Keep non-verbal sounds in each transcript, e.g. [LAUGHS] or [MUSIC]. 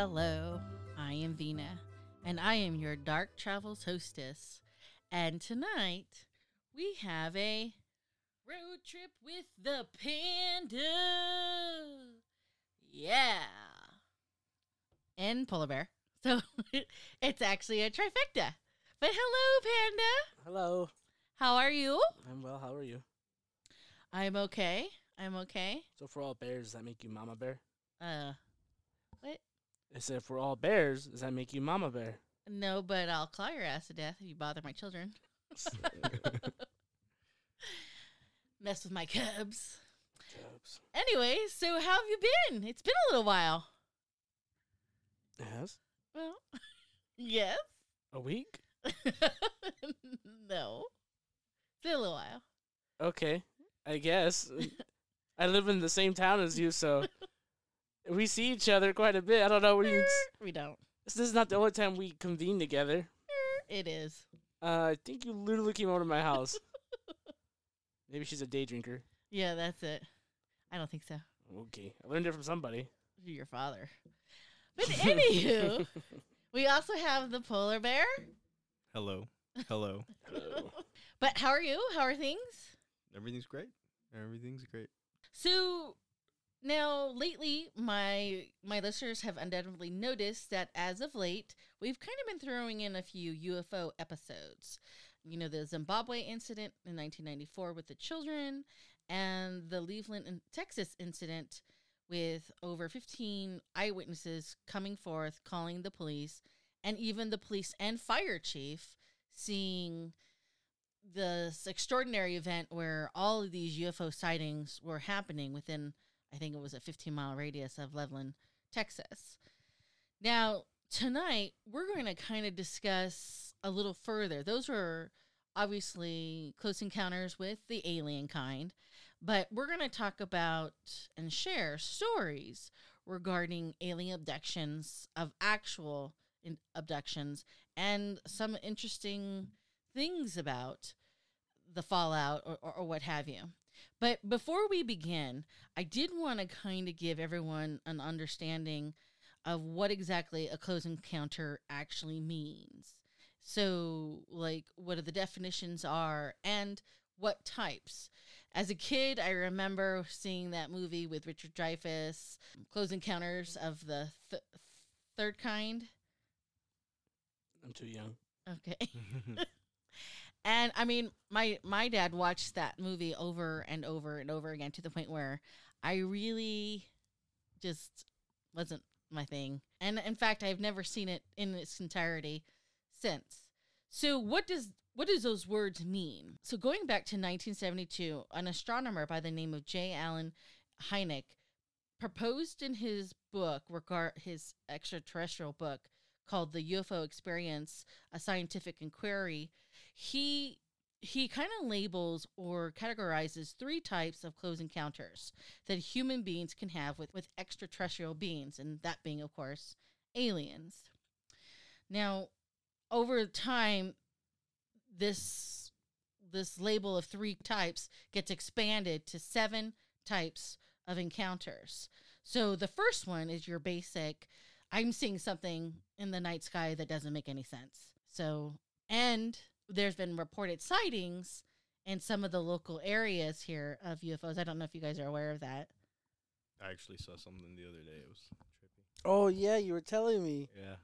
Hello. I am Vina, and I am your Dark Travels hostess. And tonight we have a road trip with the panda. Yeah. And polar bear. [LAUGHS] So it's actually a trifecta. But hello, panda. Hello. How are you? I'm well. How are you? I'm okay. I'm okay. So for all bears, does that make you mama bear? Uh? I said for all bears, does that make you mama bear? No, but I'll claw your ass to death if you bother my children. [LAUGHS] Mess with my cubs. Cubs. Anyway, so how have you been? It's been a little while. Yes. Well, [LAUGHS] yes. A week? [LAUGHS] no. It's been a little while. Okay. I guess. I live in the same town as you, so we see each other quite a bit. I don't know. We, We don't. this is not the only time we convene together. It is. Uh, I think you literally came over to my house. [LAUGHS] Maybe she's a day drinker. Yeah, that's it. I don't think so. Okay. I learned it from somebody. Your father. But anywho, [LAUGHS] we also have the polar bear. Hello. Hello. Hello. [LAUGHS] But how are you? How are things? Everything's great. Everything's great. So now lately my my listeners have undoubtedly noticed that as of late we've kind of been throwing in a few UFO episodes. You know the Zimbabwe incident in 1994 with the children and the Cleveland and Texas incident with over 15 eyewitnesses coming forth calling the police and even the police and fire chief seeing this extraordinary event where all of these UFO sightings were happening within, I think it was a 15 mile radius of Levelland, Texas. Now, tonight, we're going to kind of discuss a little further. Those were obviously close encounters with the alien kind, but we're going to talk about and share stories regarding alien abductions of actual in- abductions and some interesting things about the fallout or, or, or what have you. But before we begin, I did want to kind of give everyone an understanding of what exactly a close encounter actually means. So, like, what are the definitions are and what types. As a kid, I remember seeing that movie with Richard Dreyfuss, Close Encounters of the th- Third Kind. I'm too young. Okay. [LAUGHS] [LAUGHS] and I mean, my my dad watched that movie over and over and over again to the point where I really just wasn't my thing. And in fact, I've never seen it in its entirety since. So what does what does those words mean? So going back to 1972, an astronomer by the name of J. Allen Hynek proposed in his book, regard his extraterrestrial book called the UFO Experience: A Scientific Inquiry. He he kind of labels or categorizes three types of close encounters that human beings can have with, with extraterrestrial beings, and that being, of course, aliens. Now, over time, this this label of three types gets expanded to seven types of encounters. So the first one is your basic I'm seeing something in the night sky that doesn't make any sense. So, and there's been reported sightings in some of the local areas here of UFOs. I don't know if you guys are aware of that. I actually saw something the other day. It was trippy. Oh yeah, you were telling me. Yeah.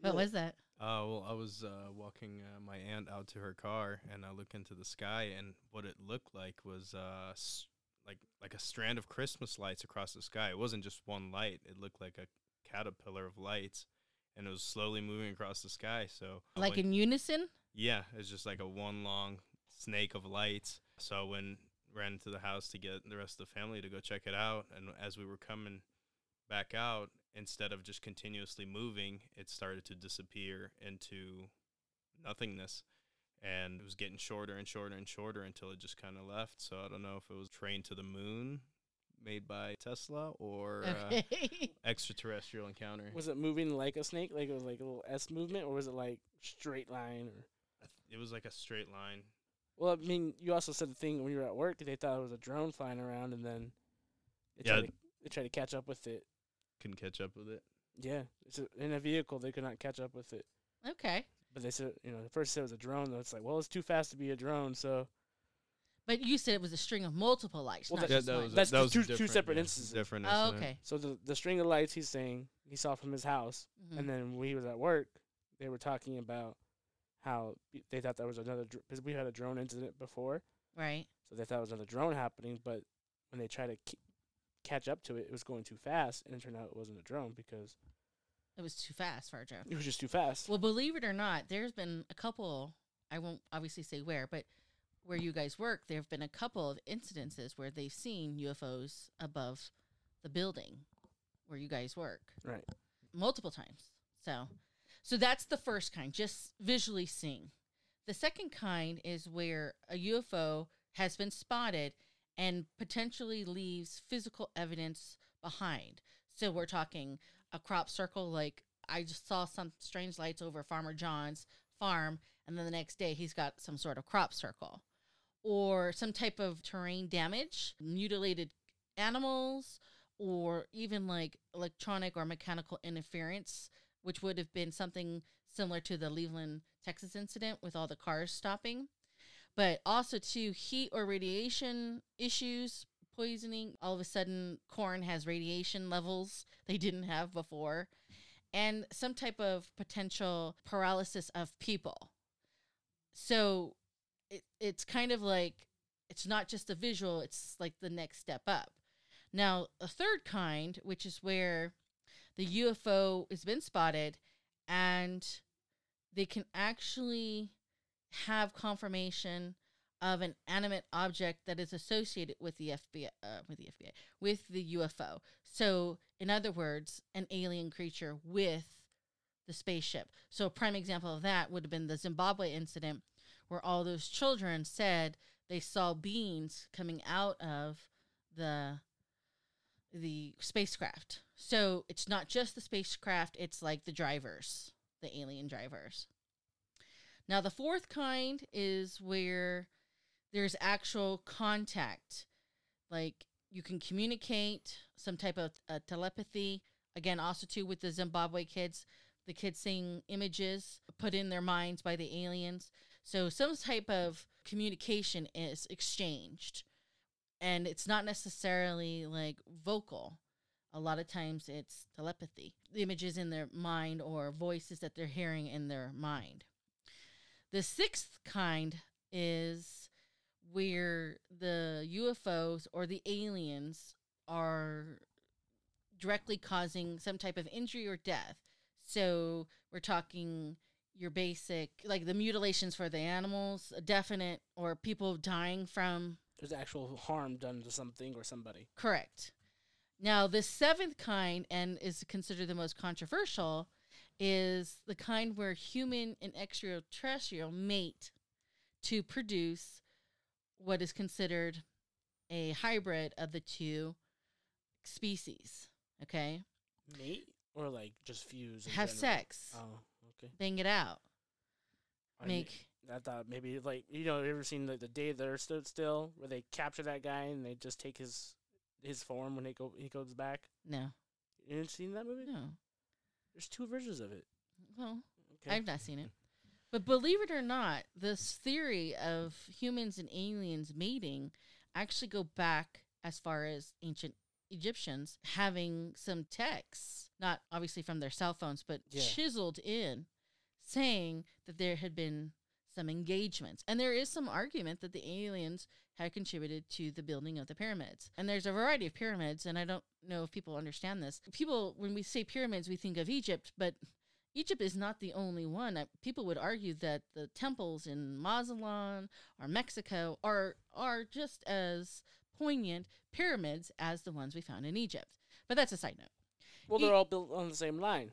What was that? Uh, well, I was uh, walking uh, my aunt out to her car, and I look into the sky, and what it looked like was uh, s- like like a strand of Christmas lights across the sky. It wasn't just one light; it looked like a caterpillar of lights, and it was slowly moving across the sky. So Like went- in unison? Yeah, it's just like a one long snake of lights. So when ran into the house to get the rest of the family to go check it out, and as we were coming back out, instead of just continuously moving, it started to disappear into nothingness. And it was getting shorter and shorter and shorter until it just kind of left. So I don't know if it was train to the moon made by Tesla or uh, [LAUGHS] extraterrestrial encounter. Was it moving like a snake, like it was like a little S movement, or was it like straight line? Or I th- It was like a straight line. well, I mean, you also said the thing when you were at work, they thought it was a drone flying around, and then they Yeah. tried to, they tried to catch up with it. Couldn't catch up with it. Yeah, it's a, in a vehicle, they could not catch up with it. okay. But they said, you know, the first said it was a drone. Though it's like, well, it's too fast to be a drone. So But you said it was a string of multiple lights, Well, not that- just that one. was That's that was two- two separate yeah, instances. Different. oh, incident. okay. So the the string of lights he's saying he saw from his house, Mhm. and then when he was at work, they were talking about how they thought that was another because we had a drone incident before, Right. so they thought it was another drone happening. But when they tried to catch up to it, it was going too fast, and it turned out it wasn't a drone because It was too fast for a drone. it was just too fast. Well, believe it or not, there's been a couple, I won't obviously say where, but where you guys work, there have been a couple of incidences where they've seen UFOs above the building where you guys work right. multiple times. So, so that's the first kind, just visually seeing. The second kind is where a UFO has been spotted and potentially leaves physical evidence behind. So we're talking a crop circle, like I just saw some strange lights over Farmer John's farm, and then the next day he's got some sort of crop circle, or some type of terrain damage, mutilated animals, or even like electronic or mechanical interference, which would have been something similar to the Levelland, Texas incident with all the cars stopping. But also to heat or radiation issues, poisoning. All of a sudden, corn has radiation levels [LAUGHS] they didn't have before, and some type of potential paralysis of people. So it, it's kind of like it's not just a visual, it's like the next step up. Now, a third kind, which is where the UFO has been spotted and they can actually have confirmation of an animate object that is associated with the FBI, uh, with the FBI, with the UFO. So, in other words, an alien creature with the spaceship. So, a prime example of that would have been the Zimbabwe incident, where all those children said they saw beings coming out of the the spacecraft. So it's not just the spacecraft, it's like the drivers, the alien drivers. Now, the fourth kind is where there's actual contact. Like you can communicate some type of uh, telepathy. Again, also too with the Zimbabwe kids, the kids seeing images put in their minds by the aliens. So some type of communication is exchanged. And it's not necessarily like vocal. A lot of times it's telepathy, the images in their mind or voices that they're hearing in their mind. The sixth kind is where the UFOs or the aliens are directly causing some type of injury or death. So we're talking your basic, like the mutilations for the animals, a definite, or people dying from There's actual harm done to something or somebody. Correct. Now, the seventh kind, and is considered the most controversial, is the kind where human and extraterrestrial mate to produce what is considered a hybrid of the two species. Okay? Mate or like just fuse. Have general? sex, Oh, okay. bang it out, I mean, make. I thought maybe like you know, you ever seen like the day they're stood still, where they capture that guy and they just take his his form when they go he goes back. No, You didn't seen that movie? no. There's two versions of it. Well, Okay. I've not seen it. But believe it or not, this theory of humans and aliens mating actually go back as far as ancient Egyptians having some texts, not obviously from their cell phones, but Yeah. chiseled in, saying that there had been some engagements. And there is some argument that the aliens had contributed to the building of the pyramids. And there's a variety of pyramids, and I don't know if people understand this. People, when we say pyramids, we think of Egypt, but Egypt is not the only one. People would argue that the temples in Mazatlan or Mexico are are just as poignant pyramids as the ones we found in Egypt. But that's a side note. Well, they're all built on the same line.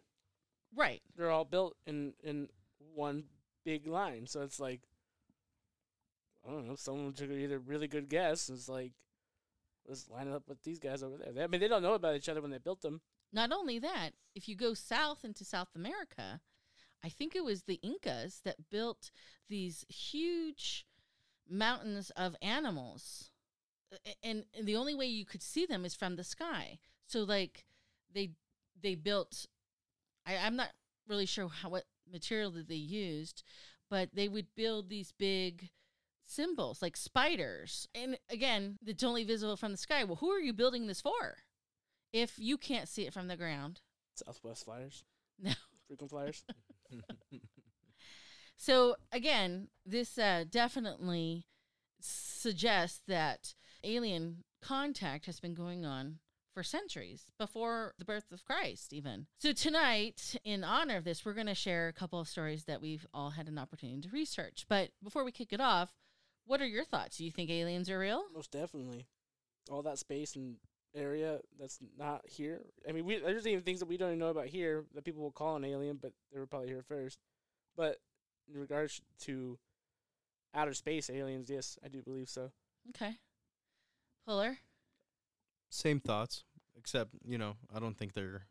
Right. They're all built in in one big line. So it's like I don't know. Someone took either really good guess. It's like let's line up with these guys over there. They, I mean, they don't know about each other when they built them. Not only that, if you go south into South America, I think it was the Incas that built these huge mountains of animals. And, and the only way you could see them is from the sky. So like they they built I, I'm not really sure how what material that they used, but they would build these big symbols like spiders. And again, it's only visible from the sky. Well, who are you building this for? If you can't see it from the ground. Southwest Flyers, No. frequent Flyers. [LAUGHS] So again, this uh, definitely suggests that alien contact has been going on for centuries before the birth of Christ, even. So tonight, in honor of this, we're going to share a couple of stories that we've all had an opportunity to research. But before we kick it off, what are your thoughts? Do you think aliens are real? Most definitely. All that space and area that's not here. I mean, we there's even things that we don't even know about here that people will call an alien, but they were probably here first. But in regards to outer space aliens, yes, I do believe so. Okay. Puller? Same thoughts, except you know I don't think they're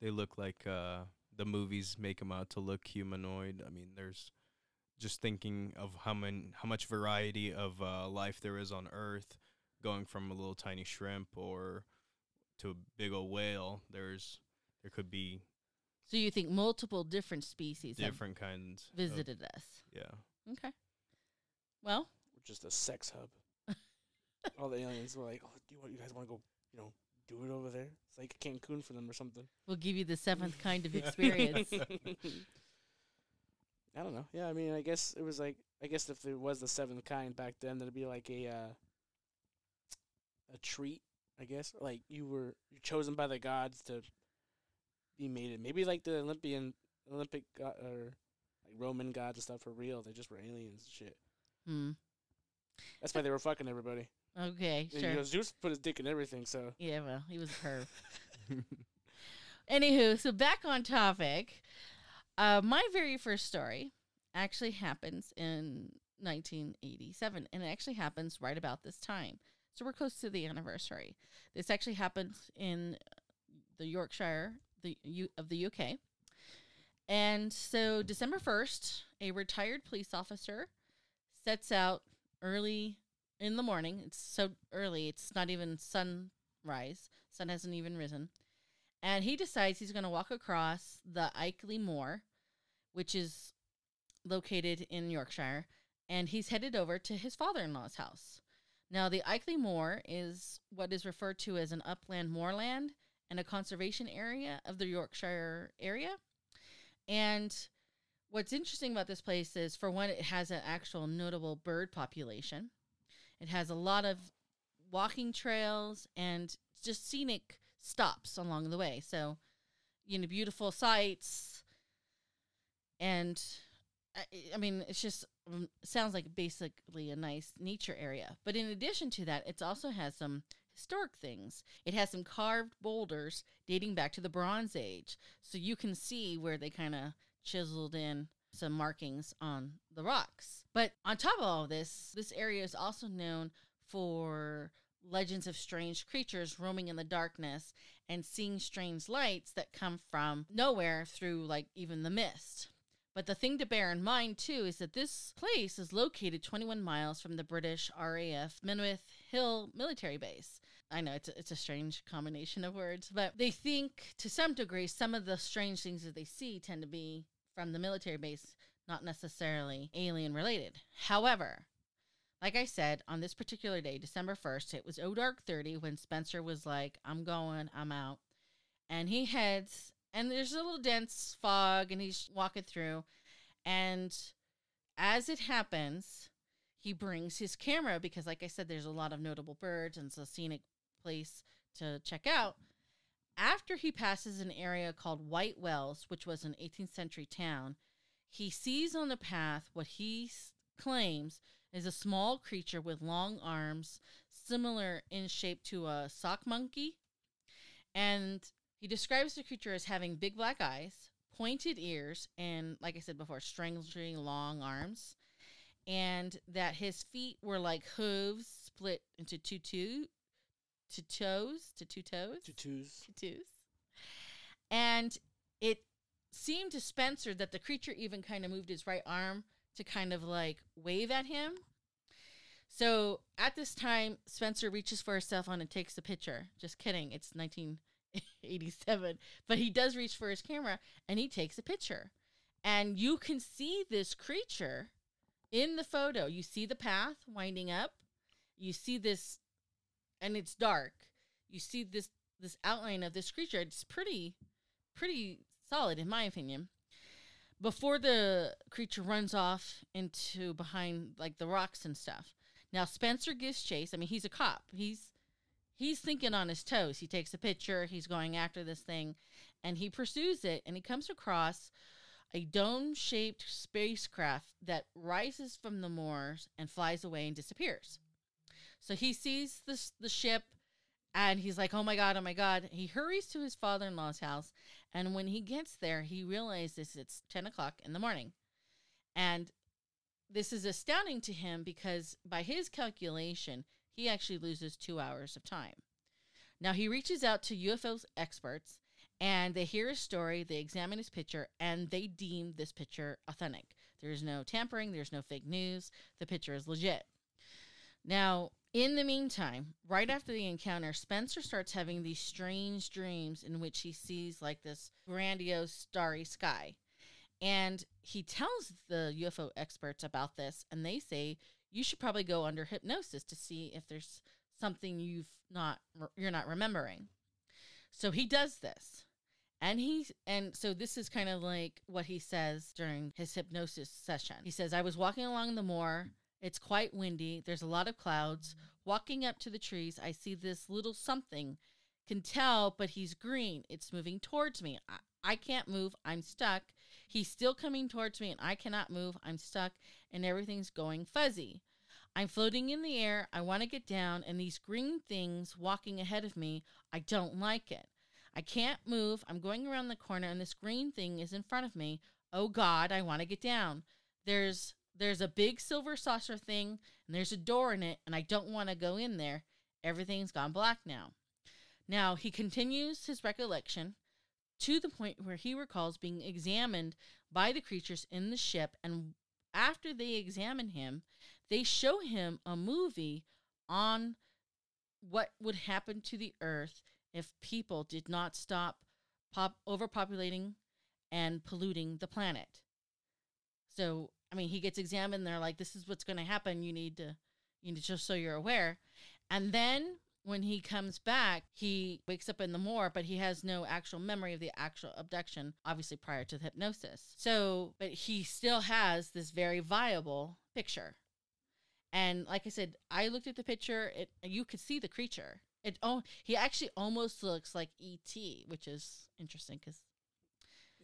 they look like uh, the movies make them out to look humanoid. I mean, there's just thinking of how many how much variety of uh, life there is on Earth, going from a little tiny shrimp or to a big old whale. There's there could be So you think multiple different species different kinds have of- visited us? yeah. Okay. Well, We're just a sex hub. [LAUGHS] All the aliens were like, "Oh, do you, want, you guys want to go, you know, do it over there? It's like Cancun for them or something." we'll give you the seventh kind of experience. [LAUGHS] I don't know. Yeah, I mean, I guess it was like I guess if there was the seventh kind back then, that'd be like a uh, a treat. I guess like you were you're chosen by the gods to be mated. Maybe like the Olympian Olympic god or like Roman gods and stuff for real. They just were aliens and shit. hmm. That's why they were fucking everybody. Okay, Yeah, sure. You know, Zeus put his dick in everything. So Yeah, well, he was a perv. [LAUGHS] Anywho, so back on topic. Uh, my very first story actually happens in 1987, and it actually happens right about this time. So we're close to the anniversary. This actually happens in the Yorkshire, the U- of the UK. And so December 1st, a retired police officer sets out early in the morning. It's so early, it's not even sunrise. Sun hasn't even risen. And he decides he's going to walk across the Ilkley Moor, which is located in Yorkshire, and he's headed over to his father in law's house. Now, the Ilkley Moor is what is referred to as an upland moorland and a conservation area of the Yorkshire area. And what's interesting about this place is, for one, it has an actual notable bird population. It has a lot of walking trails and just scenic stops along the way. So, you know, beautiful sights. And I, I mean, it's just um, sounds like basically a nice nature area. But in addition to that, it also has some historic things. It has some carved boulders dating back to the Bronze Age. So you can see where they kind of chiseled in some markings on the rocks. But on top of all this, this area is also known for legends of strange creatures roaming in the darkness and seeing strange lights that come from nowhere through like even the mist. But the thing to bear in mind too is that this place is located 21 miles from the British RAF Menwith Hill military base. I know it's a, it's a strange combination of words, but they think to some degree some of the strange things that they see tend to be from the military base, not necessarily alien related. However, like I said, on this particular day, December 1st, it was O Dark 30 when Spencer was like, I'm going, I'm out. And he heads, and there's a little dense fog, and he's walking through. And as it happens, he brings his camera because, like I said, there's a lot of notable birds and it's a scenic place to check out. After he passes an area called White Wells, which was an 18th century town, he sees on the path what he claims is a small creature with long arms, similar in shape to a sock monkey. And he describes the creature as having big black eyes, pointed ears, and, like I said before, strangely long arms. And that his feet were like hooves split into two, two, to toes, to two toes Tutus. tattoos. And it seemed to Spencer that the creature even kind of moved his right arm to kind of like wave at him. So at this time, Spencer reaches for his cell phone and takes the picture. Just kidding. It's 1987. But he does reach for his camera and he takes a picture. And you can see this creature in the photo. You see the path winding up. You see this, and it's dark. You see this this outline of this creature. It's pretty, pretty solid in my opinion. Before the creature runs off into behind like the rocks and stuff. Now Spencer gives chase. I mean, he's a cop. He's he's thinking on his toes. He takes a picture. He's going after this thing, and he pursues it. And he comes across a dome-shaped spacecraft that rises from the moors and flies away and disappears. So he sees this the ship and he's like, "Oh my god, oh my god!" He hurries to his father-in-law's house, and when he gets there, he realizes it's ten o'clock in the morning, and this is astounding to him because, by his calculation, he actually loses two hours of time. Now he reaches out to UFO experts, and they hear his story, they examine his picture, and they deem this picture authentic. There's no tampering, there's no fake news. The picture is legit. Now, in the meantime, right after the encounter, Spencer starts having these strange dreams in which he sees like this grandiose starry sky. And he tells the UFO experts about this, and they say you should probably go under hypnosis to see if there's something you've not you're not remembering. So he does this. And he and so this is kind of like what he says during his hypnosis session. He says, "I was walking along the moor. It's quite windy. There's a lot of clouds. Walking up to the trees, I see this little something. Can tell, but he's green. It's moving towards me. I, I can't move. I'm stuck. He's still coming towards me, and I cannot move. I'm stuck, and everything's going fuzzy. I'm floating in the air. I want to get down, and these green things walking ahead of me, I don't like it. I can't move. I'm going around the corner, and this green thing is in front of me. Oh God, I want to get down. There's there's a big silver saucer thing, and there's a door in it, and I don't want to go in there. Everything's gone black now. Now he continues his recollection to the point where he recalls being examined by the creatures in the ship, and after they examine him, they show him a movie on what would happen to the earth if people did not stop pop overpopulating and polluting the planet. So, I mean, he gets examined. They're like, "This is what's going to happen. You need to, you need to just so you're aware." And then when he comes back, he wakes up in the moor, but he has no actual memory of the actual abduction, obviously prior to the hypnosis. So, but he still has this very viable picture. And like I said, I looked at the picture. It you could see the creature. It oh, he actually almost looks like E.T., which is interesting because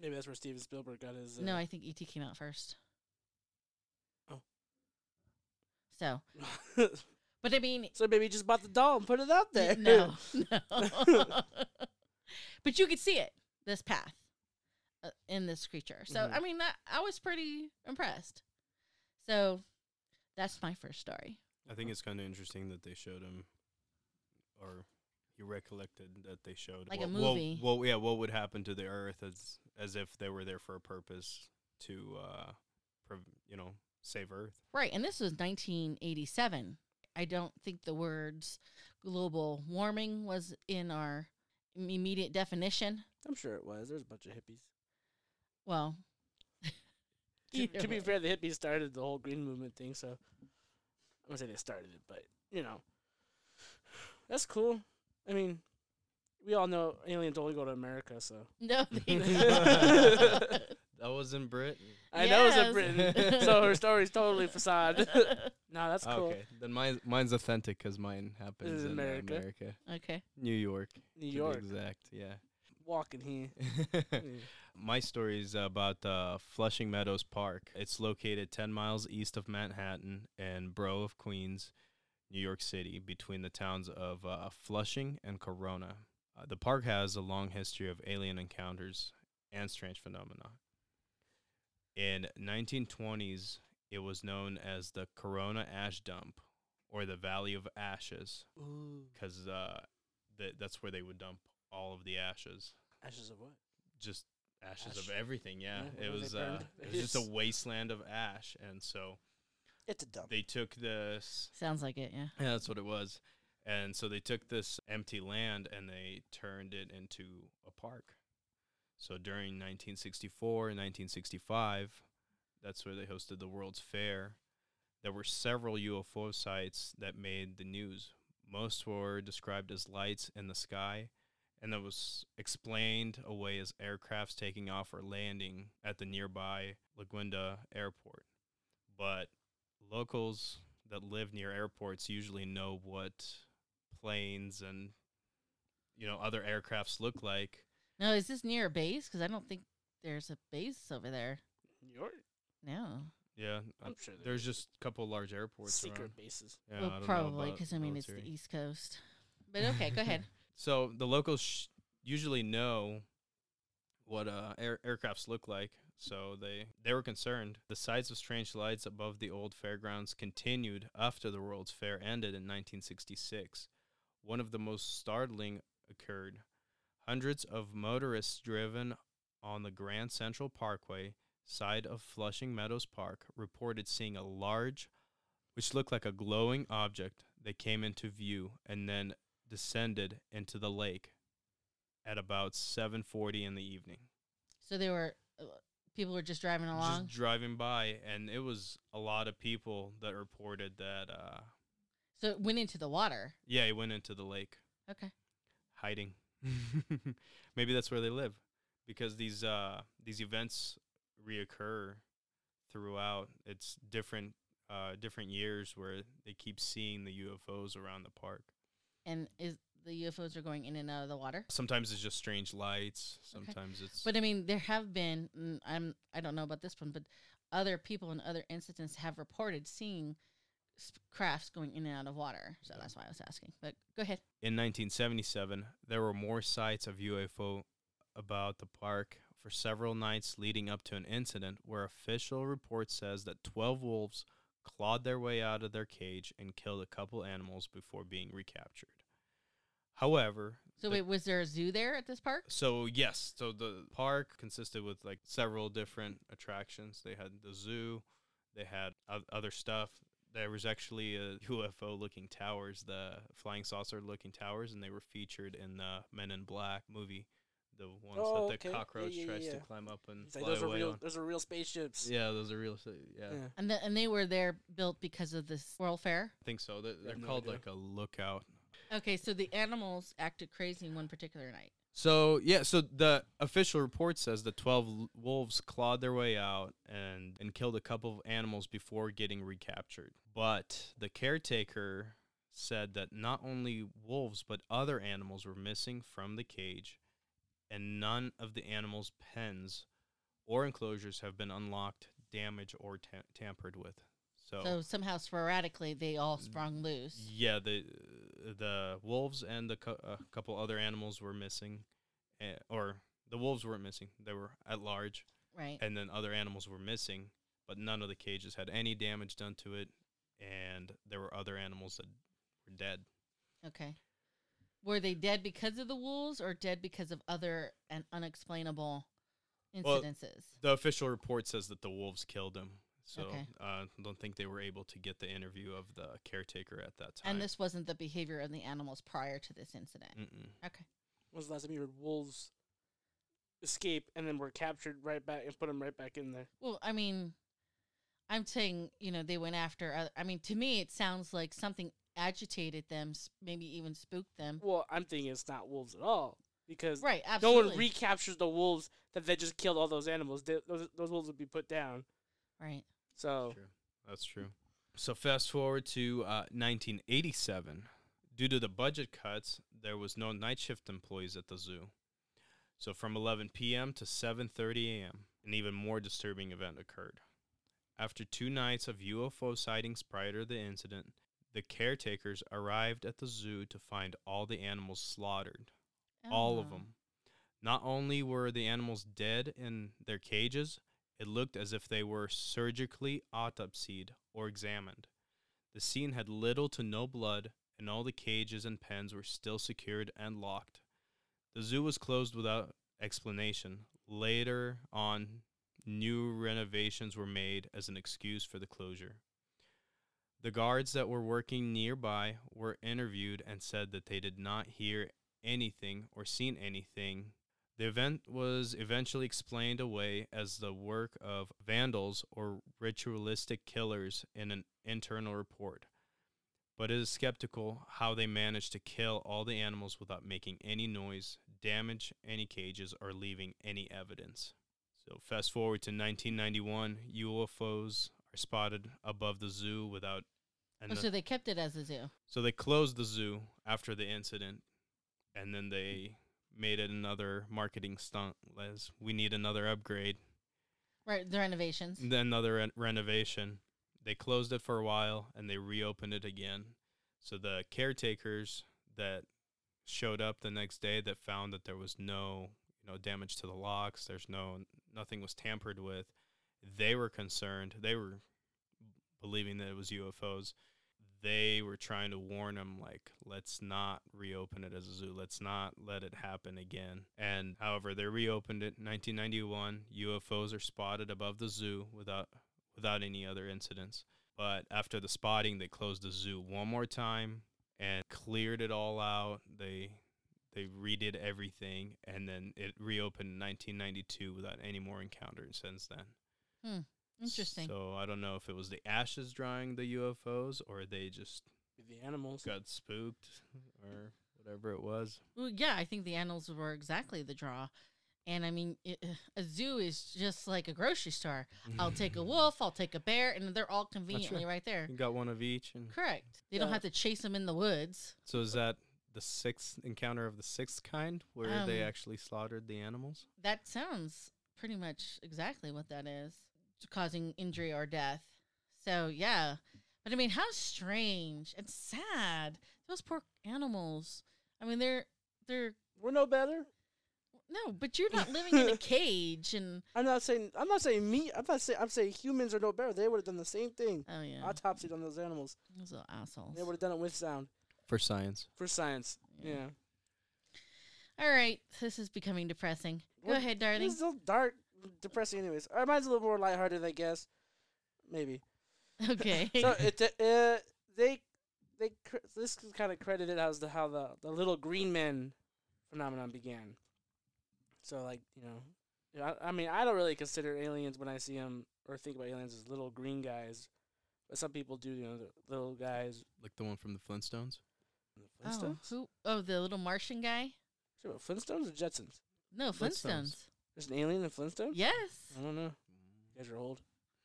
Maybe that's where Steven Spielberg got his. Uh, no, I think E.T. came out first. Oh. So, [LAUGHS] but I mean, so maybe he just bought the doll and put it out there. no, [LAUGHS] no. [LAUGHS] but you could see it, this path, uh, in this creature. So Mhm. I mean, that I was pretty impressed. So that's my first story. I think it's kind of interesting that they showed him, or he recollected that they showed Like a what, movie. What, what, yeah, what would happen to the Earth as as if they were there for a purpose to, uh, prov- you know, save Earth. Right, and this was 1987. I don't think the words global warming was in our immediate definition. I'm sure it was. There's a bunch of hippies. Well, [LAUGHS] To, to be fair, the hippies started the whole green movement thing, so I'm gonna say they started it, but you know, that's cool. I mean, we all know aliens only go to America, so no, they [LAUGHS] [LAUGHS] That was in Britain. I know it's in Yes. Britain, [LAUGHS] so her story's totally facade. [LAUGHS] No, that's cool. Okay, then mine mine's authentic because mine happens is in America. America. America, Okay. New York, New to be York, exact. Yeah. walking here. [LAUGHS] My story is about uh, Flushing Meadows Park. It's located 10 miles east of Manhattan and Borough of Queens, New York City, between the towns of uh, Flushing and Corona. Uh, the park has a long history of alien encounters and strange phenomena. In 1920s, it was known as the Corona Ash Dump or the Valley of Ashes because uh, th- that's where they would dump all of the ashes ashes of what? just ashes Ash. of everything. Yeah, Yeah, it was uh, it was just a wasteland of ash, and so It's a dump. they took this. Sounds like it. Yeah. Yeah, that's what it was. And so they took this empty land and they turned it into a park. So during 1964 and 1965, that's where they hosted the World's Fair. There were several UFO sites that made the news. Most were described as lights in the sky, and that was explained away as aircrafts taking off or landing at the nearby LaGuardia airport. But locals that live near airports usually know what planes and you know other aircrafts look like. No, is this near a base? Because I don't think there's a base over there. New York. No. Yeah, I'm sure there there's just a couple large airports secret around. bases. Yeah, well, probably because I mean it's the East Coast. But okay, go ahead. [LAUGHS] So the locals sh- usually know what uh, air- aircrafts look like, so they they were concerned. The sights of strange lights above the old fairgrounds continued after the World's Fair ended in 1966. One of the most startling occurred. Hundreds of motorists driven on the Grand Central Parkway side of Flushing Meadows Park reported seeing a large, which looked like a glowing object that came into view and then descended into the lake at about 7:40 in the evening. So they were uh, people were just driving along. Just driving by and it was a lot of people that reported that uh so it went into the water. yeah, it went into the lake Okay. hiding. [LAUGHS] Maybe that's where they live because these uh these events reoccur throughout. It's different uh different years where they keep seeing the UFOs around the park. And is the UFOs are going in and out of the water? Sometimes it's just strange lights, Okay. sometimes it's But I mean, there have been. mm, I'm. I don't know about this one, but other people in other incidents have reported seeing crafts going in and out of water. So that's why I was asking. But go ahead. In 1977, there were more sights of UFO about the park for several nights leading up to an incident where official report says that 12 wolves clawed their way out of their cage and killed a couple animals before being recaptured. However, So the- wait, was there a zoo there at this park? so yes, so the park consisted with like several different attractions. They had the zoo, they had other stuff. There was actually a [LAUGHS] UFO looking towers, the flying saucer looking towers, and they were featured in the Men in Black movie, the ones Oh, that the Yeah, cockroach yeah, tries yeah. to climb up and It's like fly those are away real. on. Those are real spaceships. Yeah, those are real. Yeah, Yeah. And the, and they were there built because of this World Fair. I think so. They're, they're no called idea. like a lookout Okay, so the animals acted crazy one particular night. So yeah, so the official report says the twelve wolves clawed their way out and and killed a couple of animals before getting recaptured. But the caretaker said that not only wolves but other animals were missing from the cage, and none of the animals' pens or enclosures have been unlocked, damaged, or ta- tampered with. So, So somehow sporadically they all sprung loose. yeah, the the wolves and the cou- a couple other animals were missing, eh, or the wolves weren't missing; they were at large, Right. and then other animals were missing, but none of the cages had any damage done to it, and there were other animals that were dead. Okay. Were they dead because of the wolves or dead because of other and unexplainable Well, incidences? The official report says that the wolves killed him. So Okay. uh, I don't think they were able to get the interview of the caretaker at that time. and this wasn't the behavior of the animals prior to this incident. Mm-mm. Okay. When was the last time you heard wolves escape and then were captured right back and put them right back in there? Well, I mean, I'm saying, you know, they went after, oth- I mean, to me, it sounds like something agitated them, maybe even spooked them. Well, I'm thinking it's not wolves at all because Right, no one recaptures the wolves that they just killed all those animals. They, those those wolves would be put down. right. So True. That's true. So fast forward to uh, 1987. Due to the budget cuts, there was no night shift employees at the zoo. So from 11 p.m. to 7:30 a.m., an even more disturbing event occurred. After two nights of UFO sightings prior to the incident, the caretakers arrived at the zoo to find all the animals slaughtered, all of Oh. them. Not only were the animals dead in their cages, it looked as if they were surgically autopsied or examined. The scene had little to no blood, and all the cages and pens were still secured and locked. The zoo was closed without explanation. Later on, new renovations were made as an excuse for the closure. The guards that were working nearby were interviewed and said that they did not hear anything or seen anything. The event was eventually explained away as the work of vandals or ritualistic killers in an internal report. But it is skeptical how they managed to kill all the animals without making any noise, damage any cages, or leaving any evidence. So, fast forward to 1991, UFOs are spotted above the zoo without. And Oh, so they kept it as a zoo. so they closed the zoo after the incident, and then they made it another marketing stunt. As we need another upgrade, Right, the renovations. then another ren- renovation. They closed it for a while, and they reopened it again. So the caretakers that showed up the next day that found that there was no, you know, damage to the locks. There's no nothing was tampered with. They were concerned. They were believing that it was UFOs they were trying to warn him like let's not reopen it as a zoo. Let's not let it happen again. And however they reopened it in 1991 ufos are spotted above the zoo without without any other incidents. But after the spotting they closed the zoo one more time and cleared it all out. They they redid everything and then it reopened in 1992 without any more encounters since then hmm. Interesting. so I don't know if it was the ashes drawing the UFOs or they just The animals. got spooked or whatever it was. Well, yeah, I think the animals were exactly the draw. And I mean, it, a zoo is just like a grocery store. I'll take a [LAUGHS] wolf, I'll take a bear, and they're all conveniently right there. You got one of each, and Correct. They don't have to chase them in the woods. so is that the sixth encounter of the sixth kind where they Um, actually slaughtered the animals? That sounds pretty much exactly what that is, causing injury or death. So yeah, but I mean, how strange and sad those poor animals. I mean, they're they're We're no better. no, but you're not living in a [LAUGHS] cage and I'm not saying. I'm not saying me. I'm not saying. I'm saying humans are no better. They would have done the same thing. oh yeah, Autopsied on those animals. those little assholes. They would have done it with sound For science. for science. Yeah. Yeah. All right, this is becoming depressing. Go What- ahead, darling. It's still dark, depressing. Anyways, All right, mine's a little more lighthearted, I guess. Maybe. [LAUGHS] Okay. [LAUGHS] so it uh, they they cr- this is kind of credited as the how the the little green men phenomenon began. So like you know, I, I mean I don't really consider aliens when I see them or think about aliens as little green guys, but some people do. You know, the little guys. Like the one from the Flintstones? The oh, Flintstones. who? Oh, the little Martian guy. Sure, Flintstones or Jetsons? No, Flintstones. Flintstones. There's an alien in Flintstones. Yes. I don't know. You guys are old.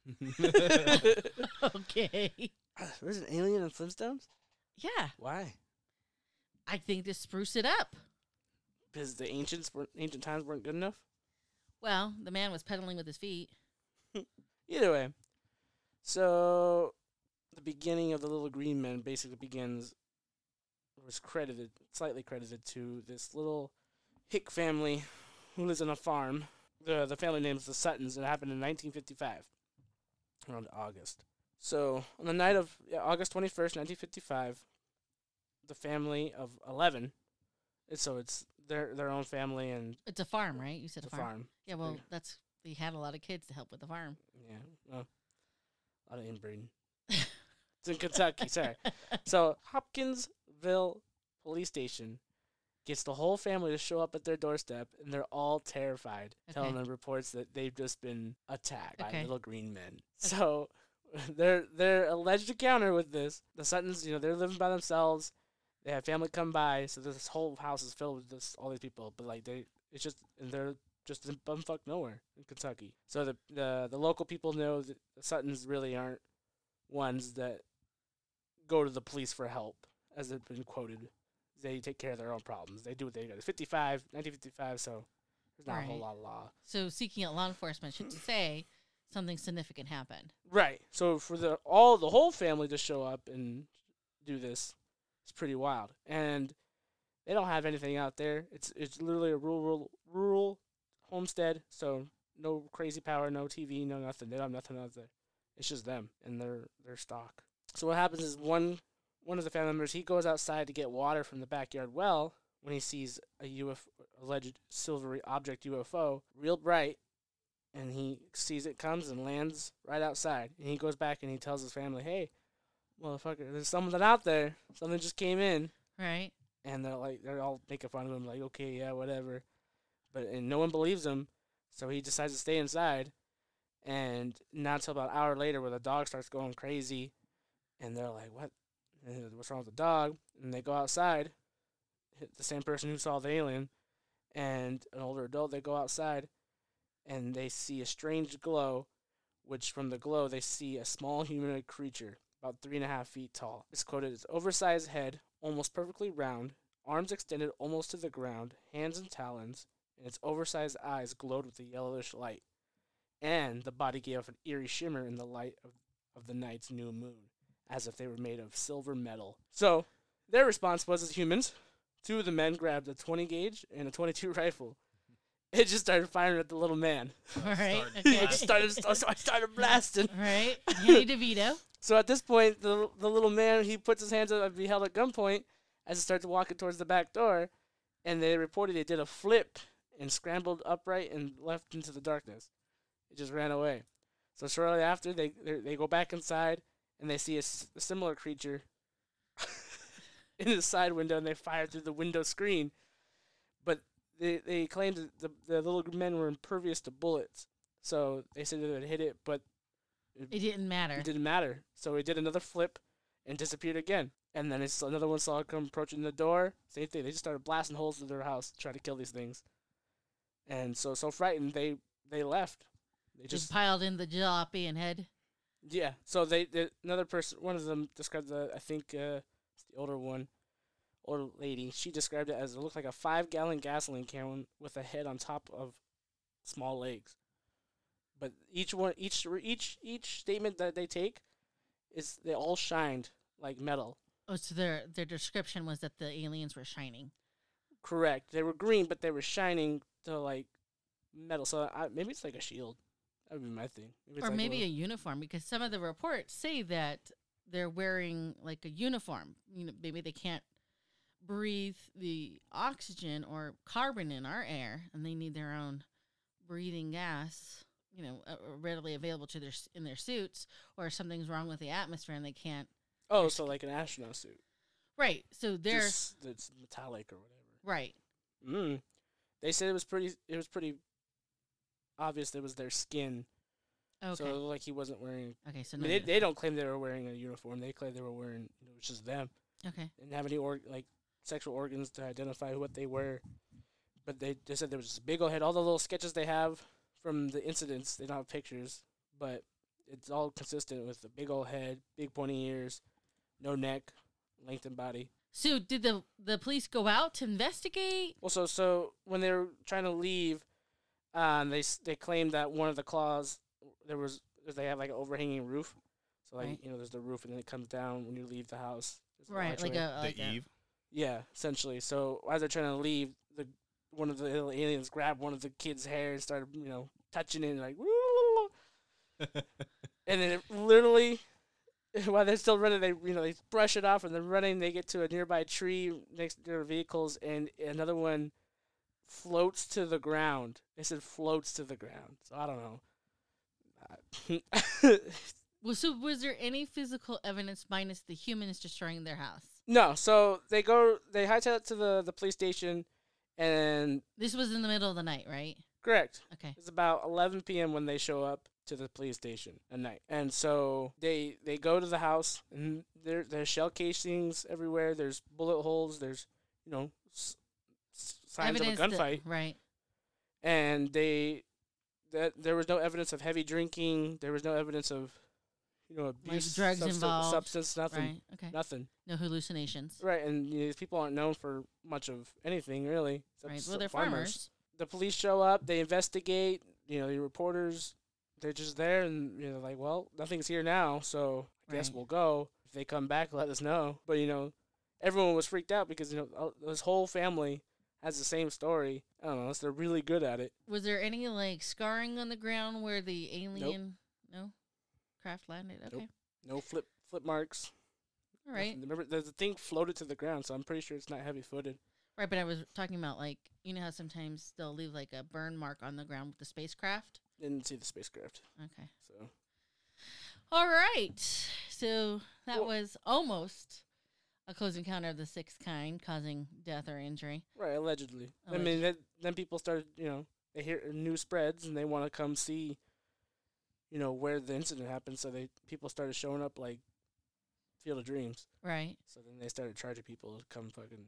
[LAUGHS] [LAUGHS] okay. [LAUGHS] There's an alien in Flintstones. Yeah, Why? I think to spruce it up. Because the ancients weren't ancient times weren't good enough. Well, the man was pedaling with his feet. Either way, so the beginning of the Little Green Men basically begins was credited, slightly credited to this little hick family who lives on a farm. the The family name is the Suttons. and It happened in 1955, around August. So on the night of yeah, August 21st, 1955, the family of 11. So it's their their own family and It's a farm, right? You said a farm. farm. Yeah, well, Yeah. that's they had a lot of kids to help with the farm. Yeah, well, a lot of inbreeding. it's in Kentucky. Sorry. [LAUGHS] So Hopkinsville Police Station gets the whole family to show up at their doorstep, and they're all terrified, telling them reports that they've just been attacked by little green men. So [LAUGHS] their their alleged encounter with this, the Suttons, you know, they're living by themselves. They have family come by, so this whole house is filled with this all these people. But like they, it's just and they're just in bumfuck nowhere in Kentucky. So the the the local people know that the Suttons really aren't ones that go to the police for help, as it's been quoted. They take care of their own problems. They do what they got. 55, 1955, so there's not a whole lot of law. So seeking out law enforcement should [CLEARS THROAT] say something significant happened. Right. So for the all the whole family to show up and do this, it's pretty wild. And they don't have anything out there. It's it's literally a rural rural homestead. So no crazy power, no TV, no nothing. They don't have nothing out there. It's just them and their their stock. So what happens is one one of the family members he goes outside to get water from the backyard well when he sees a UFO alleged silvery object UFO real bright and he sees it comes and lands right outside. And he goes back and he tells his family, "Hey, motherfucker, there's something out there. Something just came in." Right? And they're like, they're all making fun of him, like, "Okay, yeah, whatever." But and no one believes him, so he decides to stay inside. And not until about an hour later, where the dog starts going crazy, and they're like, "What? What's wrong with the dog?" And they go outside. The same person who saw the alien, and an older adult, they go outside and they see a strange glow, which from the glow they see a small humanoid creature about three and a half feet tall. It's quoted as oversized head, almost perfectly round, arms extended almost to the ground, hands and talons, and its oversized eyes glowed with a yellowish light. And the body gave off an eerie shimmer in the light of, of the night's new moon, as if they were made of silver metal. So, their response was as humans, two of the men grabbed a 20 gauge and a 22 [LAUGHS] rifle it just started firing at the little man. All right. Started Okay. it just started, so I started [LAUGHS] blasting. All right. Danny [LAUGHS] DeVito. So at this point, the the little man he puts his hands up and be held at gunpoint as he starts walking towards the back door, and they reported he did a flip and scrambled upright and left into the darkness. It just ran away. So shortly after, they they they go back inside and they see a, s- a similar creature [LAUGHS] in the side window, and they fire through the window screen. But they they claimed that the the little men were impervious to bullets, so they said they would hit it, but It didn't matter. it didn't matter. So he did another flip and disappeared again. And then it's another one saw it come approaching the door. Same thing. They just started blasting holes in their house to try to kill these things. And so so frightened they they left. They Just just piled in the jalopy and head. Yeah. So they, they another person one of them described the I think uh, it's the older one, older lady. She described it as it looked like a five gallon gasoline can with a head on top of small legs. But each one each each each statement that they take is they all shined like metal. Oh, so their their description was that the aliens were shining. Correct. They were green, but they were shining to like metal. So I, maybe it's like a shield. That would be my thing. Maybe or like maybe a little- uniform because some of the reports say that they're wearing like a uniform. You know, maybe they can't breathe the oxygen or carbon in our air, and they need their own breathing gas. You know, uh, uh, readily available to their in their suits, or something's wrong with the atmosphere and they can't. oh, so like an astronaut suit. Right. So they're it's metallic or whatever. right. Mm. They said it was pretty. It was pretty obvious. It was their skin. Okay. So it looked like he wasn't wearing. okay. So I mean, they, they don't claim they were wearing a uniform. They claim they were wearing. It was just them. Okay. They didn't have any or like sexual organs to identify what they were. But they, they said there was this big old head. All the little sketches they have from the incidents, they don't have pictures, but it's all consistent with the big old head, big pointy ears, no neck, lengthened body. So did the the police go out to investigate? Well, so so when they were trying to leave, um, they s- they claimed that one of the claws there was they have like an overhanging roof, so like Right. you know there's the roof and then it comes down when you leave the house. Right, like archway. a like the a, yeah, essentially. So as they're trying to leave, the one of the little aliens grabbed one of the kid's hair and started you know touching it and like. [LAUGHS] And then it literally, [LAUGHS] while they're still running, they you know they brush it off and they're running. They get to a nearby tree next to their vehicles, and another one floats to the ground. They said floats to the ground, so I don't know. [LAUGHS] Well, so was there any physical evidence minus the humans destroying their house? no, so they go, they hightail it to the the police station, and This was in the middle of the night, right? correct. Okay. It's about 11 p.m. when they show up to the police station at night, and so they they go to the house, and there there's shell casings everywhere. There's bullet holes. There's you know signs evidence of a gunfight, right. and they that there was no evidence of heavy drinking. There was no evidence of you know abuse, drugs substance, involved, substance, nothing, Right. Okay. nothing. No hallucinations. Right, and you know, these people aren't known for much of anything really. Right. Well, they're farmers. The police show up, they investigate. You know, the reporters, they're just there, and you know, like, well, nothing's here now, so I guess we'll go. If they come back, let us know. But you know, everyone was freaked out because you know this whole family has the same story. I don't know, unless they're really good at it. Was there any like scarring on the ground where the alien no craft landed? Nope. Okay. No flip flip marks. All right. nothing. Remember, the, the thing floated to the ground, so I'm pretty sure it's not heavy footed. Right, but I was talking about like you know how sometimes they'll leave like a burn mark on the ground with the spacecraft. Didn't see the spacecraft, Okay. so All right. So that Well- was almost a close encounter of the sixth kind, causing death or injury. right. Allegedly, I mean, then, then people started, you know, they hear news spreads and they want to come see, you know, where the incident happened. So they people started showing up like Field of Dreams. Right. So then they started charging people to come fucking.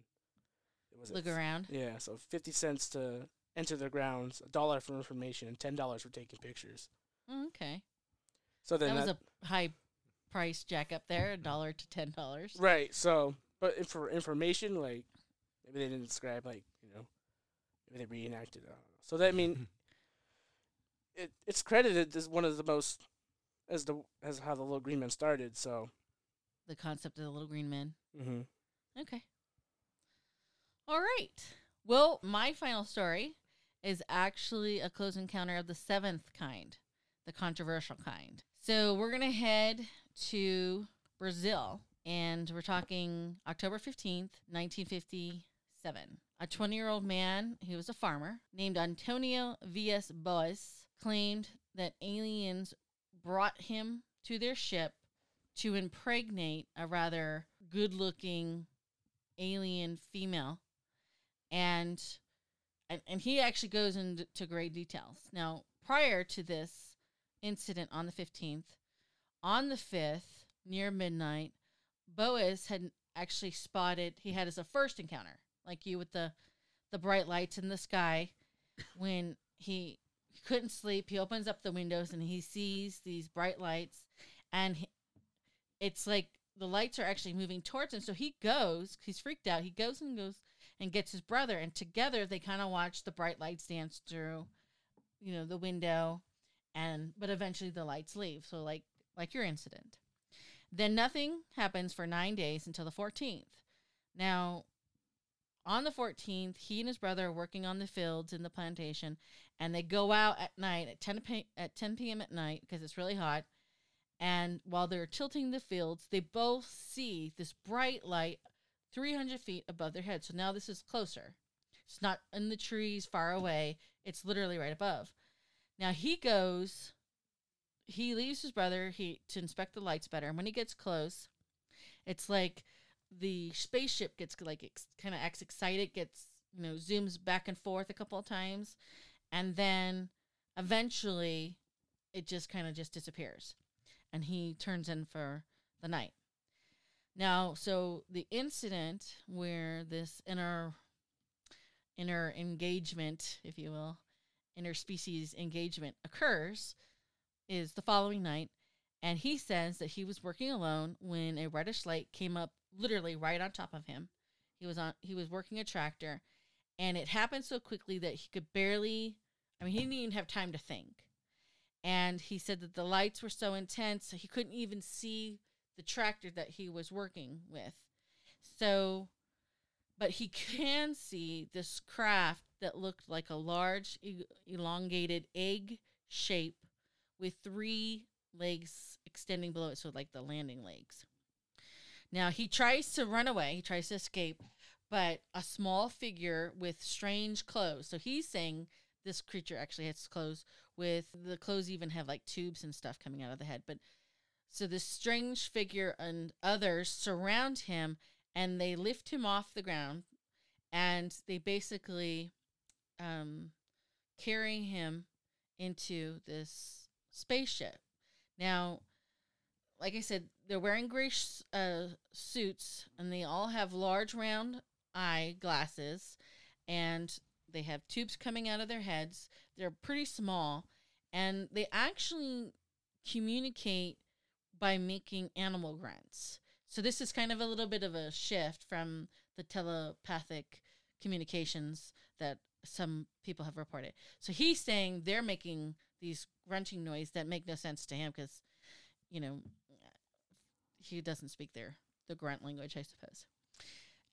It was Look around. Yeah, so fifty cents to enter the grounds, a dollar for information, and ten dollars for taking pictures. Mm, Okay. So then That was that- a high price jack up there, a dollar to ten dollars. Right. So, but if for information, like maybe they didn't describe, like you know, maybe they reenacted. I. So that I mean, [LAUGHS] it it's credited as one of the most as the as how the little green man started. So. The concept of the little green men. Mm-hmm. Okay. All right. Well, my final story is actually a close encounter of the seventh kind, the controversial kind. So we're going to head to Brazil, and we're talking October 15th, 1957. A 20 year old man who was a farmer named Antonio Villas Boas claimed that aliens brought him to their ship to impregnate a rather good looking alien female and, and and he actually goes into great details now prior to this incident on the 15th on the 5th near midnight boas had actually spotted he had as a first encounter like you with the the bright lights in the sky [COUGHS] when he he couldn't sleep he opens up the windows and he sees these bright lights and he, it's like the lights are actually moving towards him. So he goes, he's freaked out. He goes and goes and gets his brother, and together they kind of watch the bright lights dance through, you know, the window, and but eventually the lights leave. So like like your incident. Then nothing happens for nine days until the 14th. Now, on the 14th, he and his brother are working on the fields in the plantation, and they go out at night at 10 p- at 10 p.m. at night because it's really hot. And while they're tilting the fields, they both see this bright light 300 feet above their head. So now this is closer. It's not in the trees far away, it's literally right above. Now he goes, he leaves his brother he to inspect the lights better. And when he gets close, it's like the spaceship gets like ex- kind of acts excited, gets, you know, zooms back and forth a couple of times. And then eventually it just kind of just disappears and he turns in for the night. Now, so the incident where this inner inner engagement, if you will, interspecies engagement occurs is the following night and he says that he was working alone when a reddish light came up literally right on top of him. He was on he was working a tractor and it happened so quickly that he could barely I mean he didn't even have time to think and he said that the lights were so intense he couldn't even see the tractor that he was working with so but he can see this craft that looked like a large elongated egg shape with three legs extending below it so like the landing legs. Now he tries to run away he tries to escape but a small figure with strange clothes so he's saying this creature actually has clothes with the clothes even have like tubes and stuff coming out of the head but so this strange figure and others surround him and they lift him off the ground and they basically um, carry him into this spaceship now like i said they're wearing gray sh- uh, suits and they all have large round eye glasses and they have tubes coming out of their heads they're pretty small and they actually communicate by making animal grunts. So this is kind of a little bit of a shift from the telepathic communications that some people have reported. So he's saying they're making these grunting noise that make no sense to him because, you know, he doesn't speak their the grunt language, I suppose.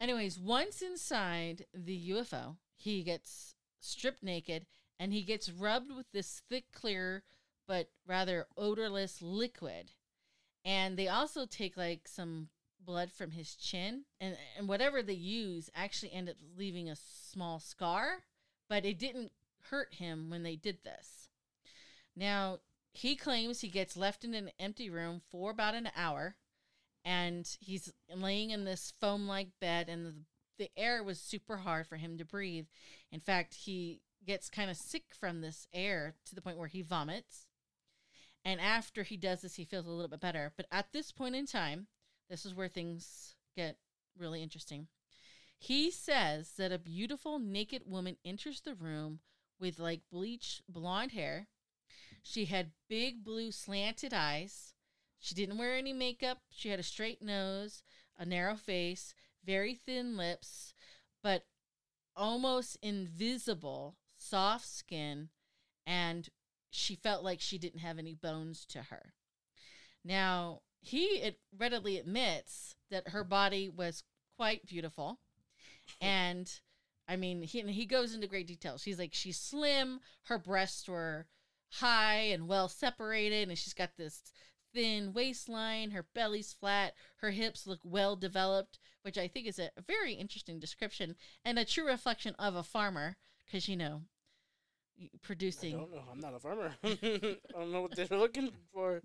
Anyways, once inside the UFO, he gets stripped naked and he gets rubbed with this thick, clear, but rather odorless liquid. And they also take like some blood from his chin and, and whatever they use actually ended up leaving a small scar, but it didn't hurt him when they did this. Now, he claims he gets left in an empty room for about an hour and he's laying in this foam like bed and the, the air was super hard for him to breathe. In fact, he gets kind of sick from this air to the point where he vomits. And after he does this, he feels a little bit better. But at this point in time, this is where things get really interesting. He says that a beautiful naked woman enters the room with like bleach blonde hair. She had big blue slanted eyes. She didn't wear any makeup. She had a straight nose, a narrow face, very thin lips, but almost invisible soft skin, and she felt like she didn't have any bones to her. Now, he readily admits that her body was quite beautiful. And I mean, he, he goes into great detail. She's like, she's slim, her breasts were high and well separated, and she's got this thin waistline, her belly's flat, her hips look well developed, which I think is a very interesting description and a true reflection of a farmer, because, you know, producing. I don't know. I'm not a farmer. [LAUGHS] I don't know what they're looking for.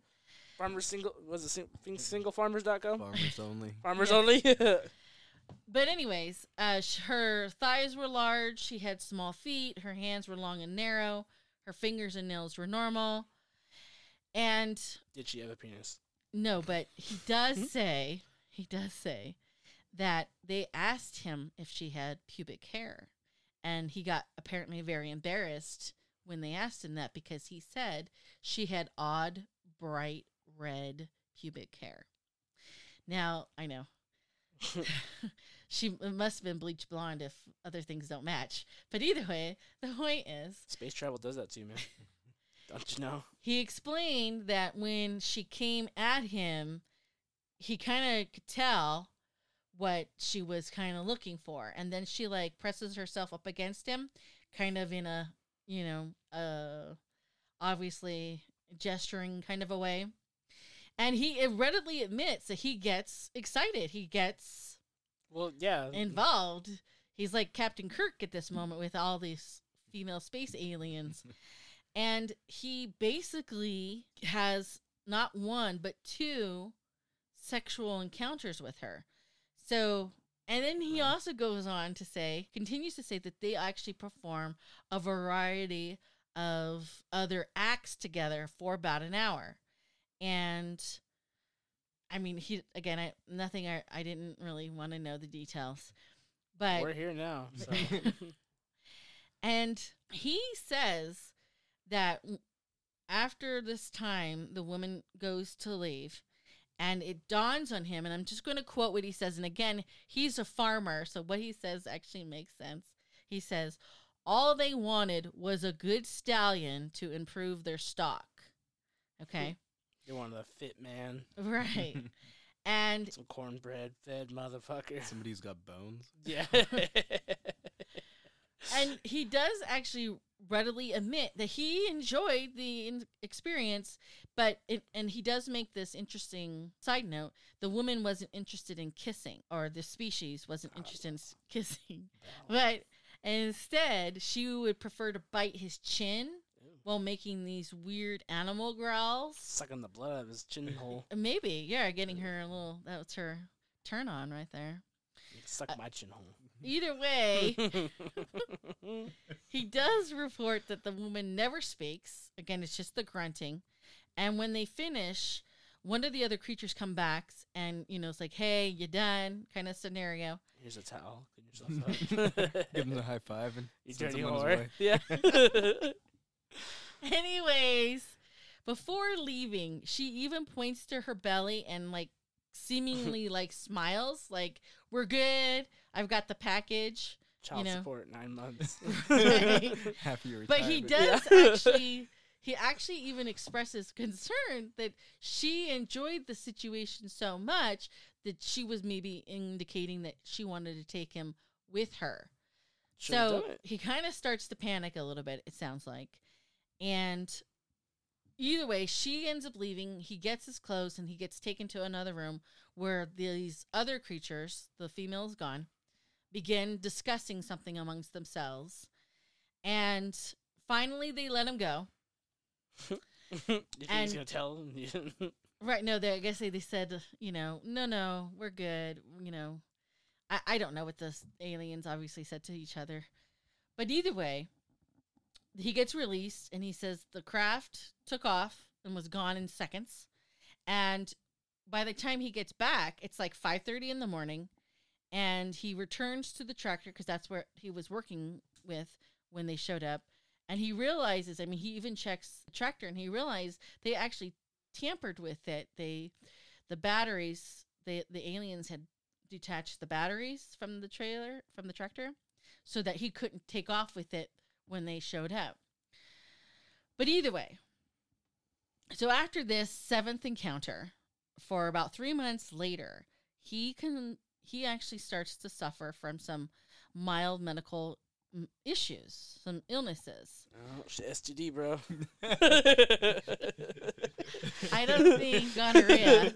Farmers single was it sing, think singlefarmers.com? Farmers only. [LAUGHS] Farmers only. [LAUGHS] But anyways, uh, sh- her thighs were large. She had small feet. Her hands were long and narrow. Her fingers and nails were normal. And Did she have a penis? no, but he [LAUGHS] does hmm? say he does say that they asked him if she had pubic hair, and he got apparently very embarrassed when they asked him that because he said she had odd, bright red pubic hair. Now I know [LAUGHS] [LAUGHS] she must have been bleach blonde if other things don't match. But either way, [LAUGHS] the point is Space travel does that to you, man. [LAUGHS] Don't you know? he explained that when she came at him, he kind of could tell what she was kind of looking for. And then she like presses herself up against him, kind of in a, you know, uh, obviously gesturing kind of a way. And he readily admits that he gets excited. He gets Well, yeah. involved. He's like Captain Kirk at this moment with all these female space aliens. [LAUGHS] and he basically has not one, but two sexual encounters with her. So, and then he Right. also goes on to say, continues to say that they actually perform a variety of other acts together for about an hour. And I mean, he again, I nothing I, I didn't really want to know the details. But We're here now. [LAUGHS] So. and he says that after this time, the woman goes to leave, and it dawns on him. And I'm just going to quote what he says. And again, he's a farmer, so what he says actually makes sense. He says, All they wanted was a good stallion to improve their stock. Okay. You're one of the fit man. right. [LAUGHS] And Some cornbread fed motherfucker. Somebody's got bones. Yeah. [LAUGHS] [LAUGHS] and he does actually readily admit that he enjoyed the in- experience but it, and he does make this interesting side note the woman wasn't interested in kissing or the species wasn't interested in s- kissing but instead she would prefer to bite his chin while making these weird animal growls Sucking the blood out of his chin hole. [LAUGHS] maybe yeah getting her a little that was her turn on right there Suck uh, my chin hole. either way [LAUGHS] He does report that the woman never speaks. Again, it's just the grunting. And when they finish, one of the other creatures come back and, you know, it's like, hey, you done kind of scenario. Here's a towel. Clean yourself [LAUGHS] up. Give him the high five and you sends dirty him on his whore. way. Yeah. [LAUGHS] Anyways, before leaving, she even points to her belly and like seemingly [LAUGHS] like smiles, like we're good. I've got the package. Child know. support nine months. [LAUGHS] Right. Happy But he does Yeah. actually he actually even expresses concern that she enjoyed the situation so much that she was maybe indicating that she wanted to take him with her. Should've so he kind of starts to panic a little bit, it sounds like. And either way, she ends up leaving. He gets his clothes and he gets taken to another room where these other creatures, the female is gone, begin discussing something amongst themselves. And finally, they let him go. you [LAUGHS] think he's gonna tell him? [LAUGHS] Right. No, they, I guess they, they said, you know, no, no, we're good. You know, I, I don't know what the aliens obviously said to each other. But either way, he gets released and he says the craft took off and was gone in seconds. And by the time he gets back, it's like 5.30 in the morning. And he returns to the tractor because that's where he was working with when they showed up. And he realizes, I mean, he even checks the tractor and he realized they actually tampered with it. They, the batteries, they, the aliens had detached the batteries from the trailer, from the tractor, so that he couldn't take off with it when they showed up. But either way, so after this seventh encounter, for about three months later, he can he actually starts to suffer from some mild medical mm, issues, some illnesses. oh, shit, STD, bro. I don't think gonorrhea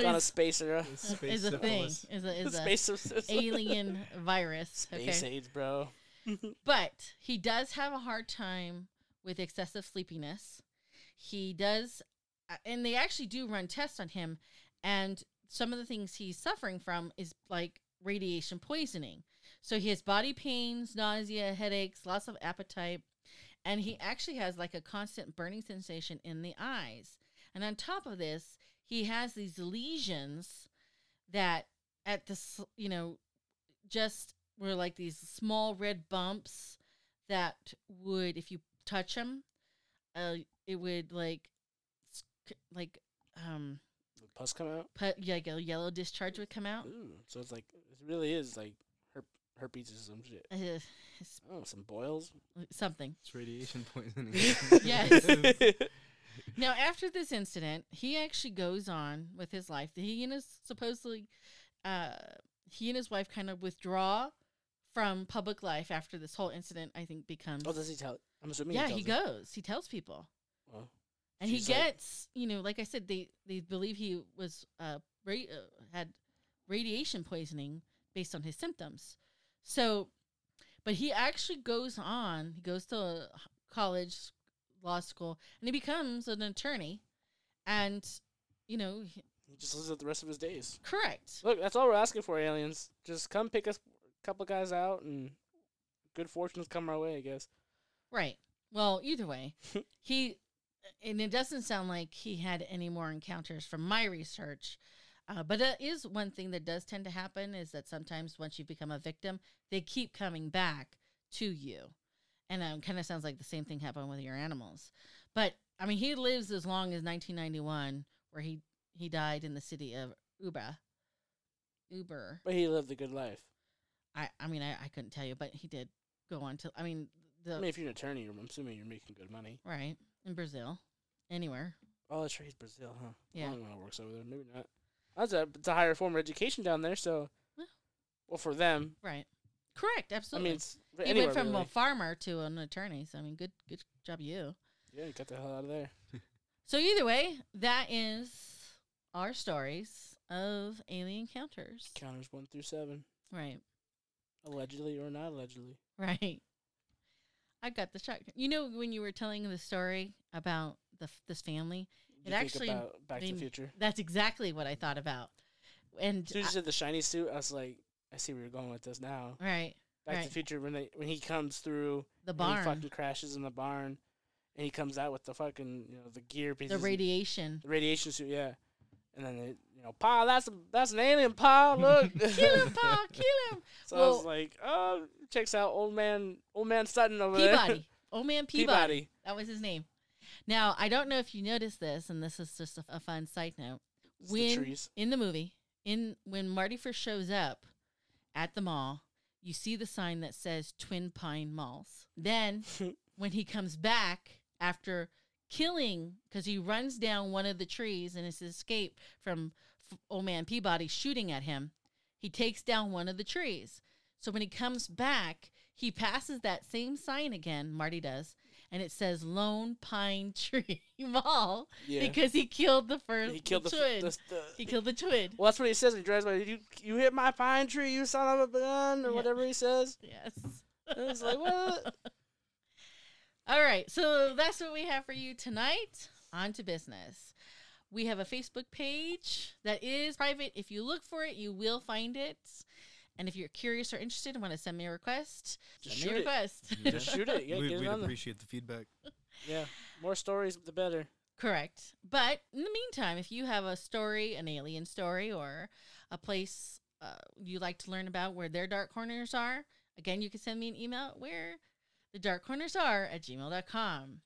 Got a spacer. is a thing. Is a is a Space [LAUGHS] alien virus. Space Okay, AIDS, bro. [LAUGHS] but he does have a hard time with excessive sleepiness. He does, uh, and they actually do run tests on him, and some of the things he's suffering from is like radiation poisoning. So he has body pains, nausea, headaches, loss of appetite, and he actually has like a constant burning sensation in the eyes. And on top of this, he has these lesions that at the you know just were like these small red bumps that would if you touch them uh it would like like um Pus come out. put like a yellow discharge would come out Ooh, so it's like it really is like herp- herpes or some shit. uh, Oh, some boils. something It's radiation [LAUGHS] poisoning. Yes. [LAUGHS] Now, after this incident, he actually goes on with his life. He and his supposedly, uh, he and his wife kind of withdraw from public life after this whole incident. I think becomes oh, does he tell? I'm assuming. yeah, he, he goes. He tells people, Well, and he she's like- gets you know, like I said, they they believe he was uh, ra- uh had radiation poisoning based on his symptoms. So, but he actually goes on. He goes to college, law school, and he becomes an attorney. And you know, he- he just lives out the rest of his days. correct. Look, that's all we're asking for, aliens. Just come pick us couple guys out, and good fortunes come our way. I guess. Right. Well, either way, [LAUGHS] he and it doesn't sound like he had any more encounters from my research. Uh, but it is one thing that does tend to happen is that sometimes once you become a victim, they keep coming back to you, and um, kind of sounds like the same thing happened with your animals. But I mean, he lives as long as 1991, where he he died in the city of Uber. Uber. But he lived a good life. I I mean, I, I couldn't tell you, but he did go on to. I mean, the I mean, if you're an attorney, I'm assuming you're making good money. right in Brazil, anywhere. Oh, that's right. He's Brazil, huh? Yeah. I don't know how it works over there. Maybe not. That's a it's a higher form of education down there. So, Yeah. well, for them, Right. Correct. Absolutely. I mean, it's he anywhere, went from really. a farmer to an attorney. So I mean, good good job, you. yeah, you got the hell out of there. [LAUGHS] So either way, that is our stories of alien encounters. Counters one through seven, Right. Allegedly or not allegedly. Right. I got the shock. You know, when you were telling the story about the this family, You It actually Back to the Future. that's exactly what I thought about. And As soon as I- said the shiny suit, I was like, I see where you're going with this now. right, Back to the Future when they when he comes through, the barn, he fucking crashes in the barn, and he comes out with the fucking you know the gear pieces, the radiation. the radiation suit, yeah. And then they, you know, Pa, that's a, that's an alien, Pa. Look, [LAUGHS] kill him, Pa! Kill him! [LAUGHS] So I was like, oh, checks out old man, old man Sutton over there. Peabody. Old man [LAUGHS] Peabody. Peabody. That was his name. Now, I don't know if you noticed this, and this is just a, a fun side note. It's the when trees. in the movie, in when Marty first shows up at the mall, you see the sign that says Twin Pine Malls. Then, when he comes back after killing, because he runs down one of the trees and it's his escape from F- old man Peabody shooting at him, he takes down one of the trees. So when he comes back, he passes that same sign again. Marty does, and it says Lone Pine [LAUGHS] Tree Mall Yeah. because he killed the first he killed the, twin. the, the he killed the twin. Well, that's what he says when he drives by. You you hit my pine tree, you son of a gun, or Yeah. whatever he says. [LAUGHS] Yes. And it's like what? [LAUGHS] All right, so that's what we have for you tonight. On to business. We have a Facebook page that is private. If you look for it, you will find it. And if you're curious or interested and want to send me a request, Just send me a shoot it. request. [LAUGHS] Just shoot it. Yeah, we, get it we'd on there. appreciate the feedback. [LAUGHS] Yeah, more stories, the better. Correct. But in the meantime, if you have a story, an alien story, or a place uh, you like to learn about where their dark corners are, again, you can send me an email where the dark corners are at gmail.com.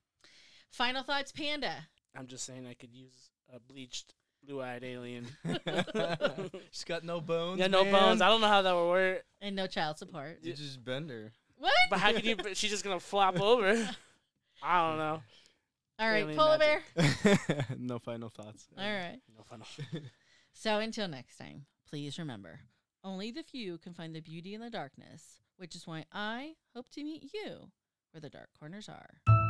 Final thoughts, Panda. I'm just saying, I could use a bleached, blue-eyed alien. [LAUGHS] [LAUGHS] She's got no bones. yeah, no man. bones. I don't know how that would work. And no child support. You just bend her. What? But how could you? [LAUGHS] She's just gonna flop over. I don't know. All right, alien polar bear. no final thoughts. All right. No final. So until next time, please remember only the few can find the beauty in the darkness, which is why I hope to meet you where the dark corners are.